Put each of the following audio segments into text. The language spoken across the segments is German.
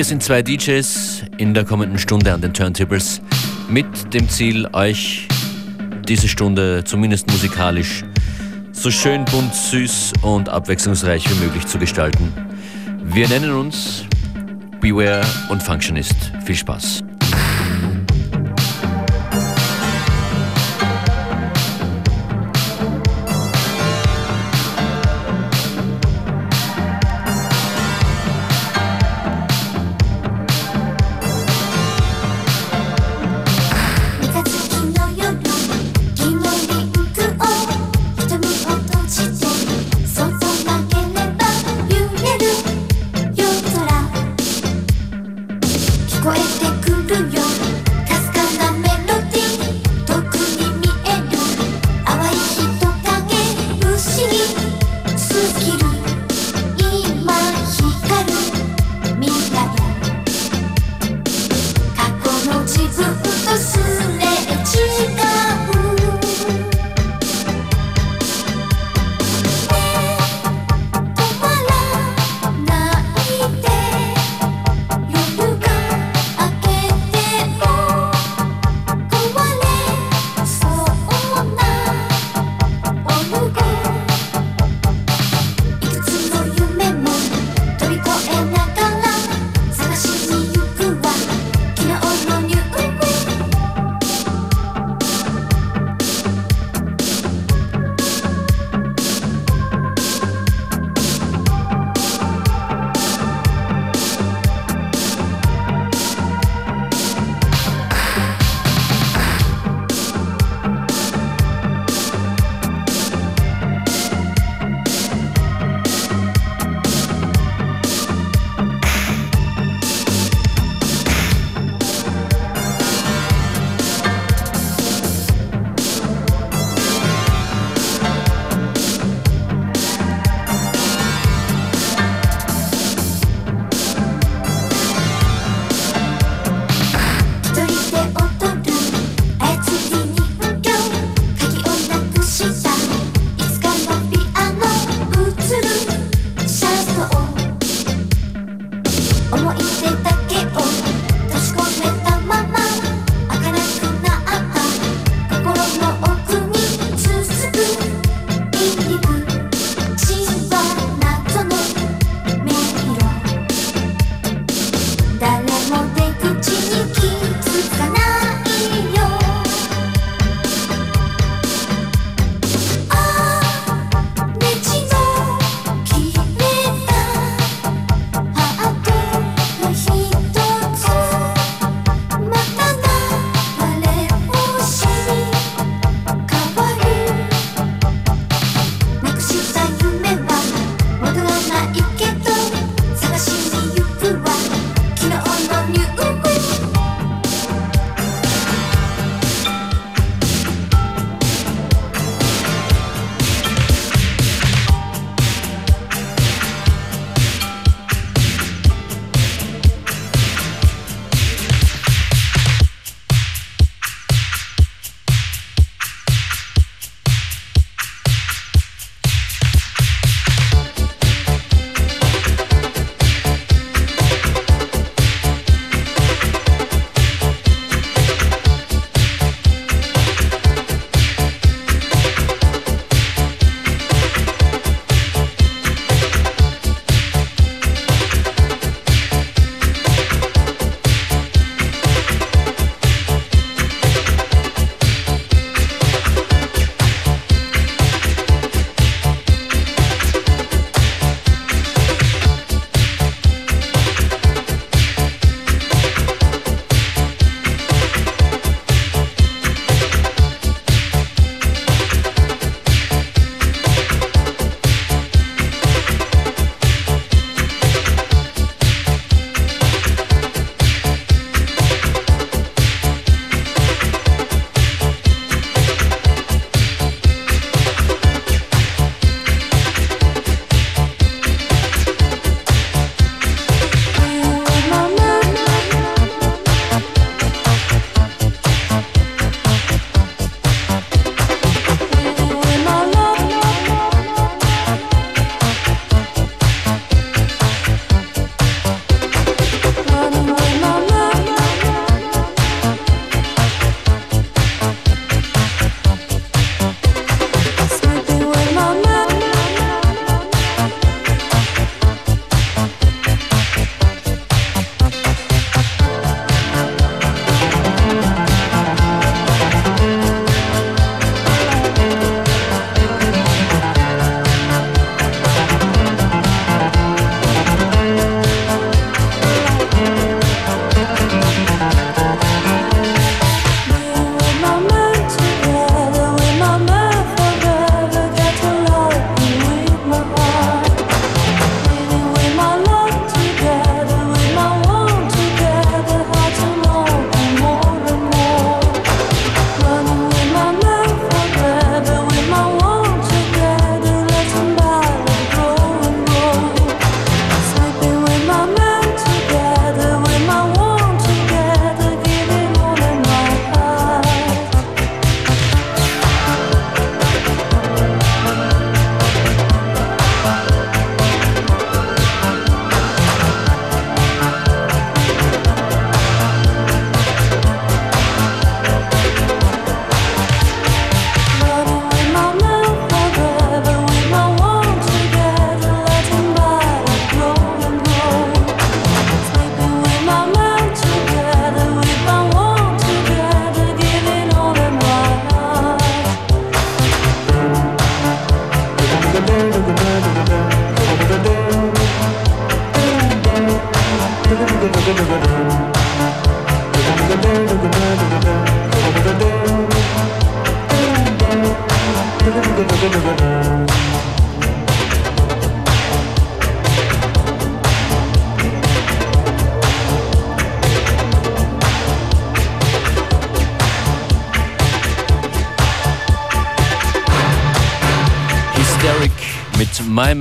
Hier sind zwei DJs in der kommenden Stunde an den Turntables mit dem Ziel, euch diese Stunde zumindest musikalisch so schön bunt, süß und abwechslungsreich wie möglich zu gestalten. Wir nennen uns Beware und Functionist. Viel Spaß.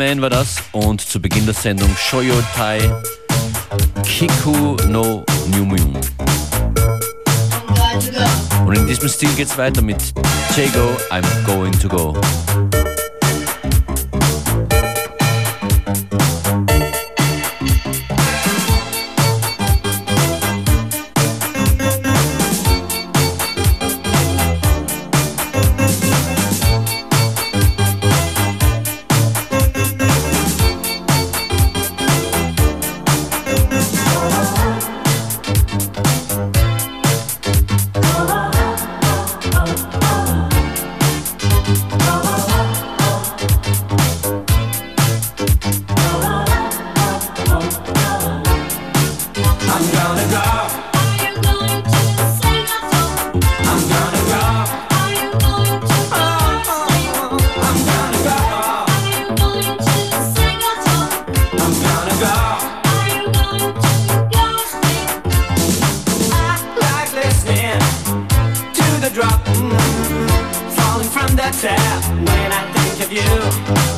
Man war das und zu Beginn der Sendung Shoyo Tai Kiku no Nyumyun. Und in diesem Stil geht's weiter mit Jago, I'm Going to Go. you.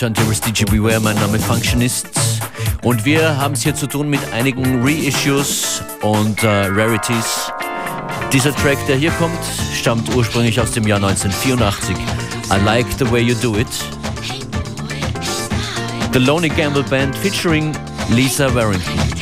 Turntables DJ Beware. Mein Name ist Functionist. Und wir haben es hier zu tun mit einigen Reissues und äh, Rarities. Dieser Track, der hier kommt, stammt ursprünglich aus dem Jahr 1984. I Like the Way You Do It. The Lonely Gamble Band featuring Lisa Warrington.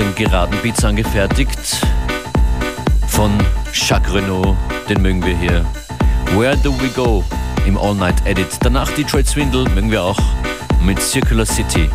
Den geraden Beats angefertigt von Jacques Renault, den mögen wir hier. Where Do We Go im All Night Edit. Danach Detroit Swindle mögen wir auch mit Circular City.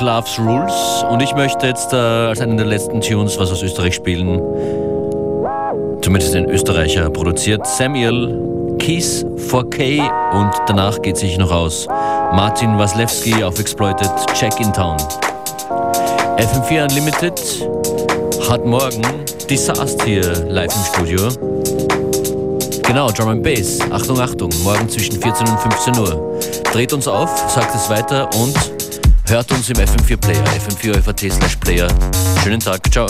Loves Rules und ich möchte jetzt äh, als einen der letzten Tunes was aus Österreich spielen. Zumindest den Österreicher produziert. Samuel Keys 4K und danach geht sich noch aus. Martin Waslewski auf Exploited Check in Town. FM4 Unlimited hat morgen Disaster hier live im Studio. Genau, Drum and Bass. Achtung, Achtung. Morgen zwischen 14 und 15 Uhr. Dreht uns auf, sagt es weiter und Hört uns im FM4 Player, fm4 slash Player. Schönen Tag, ciao.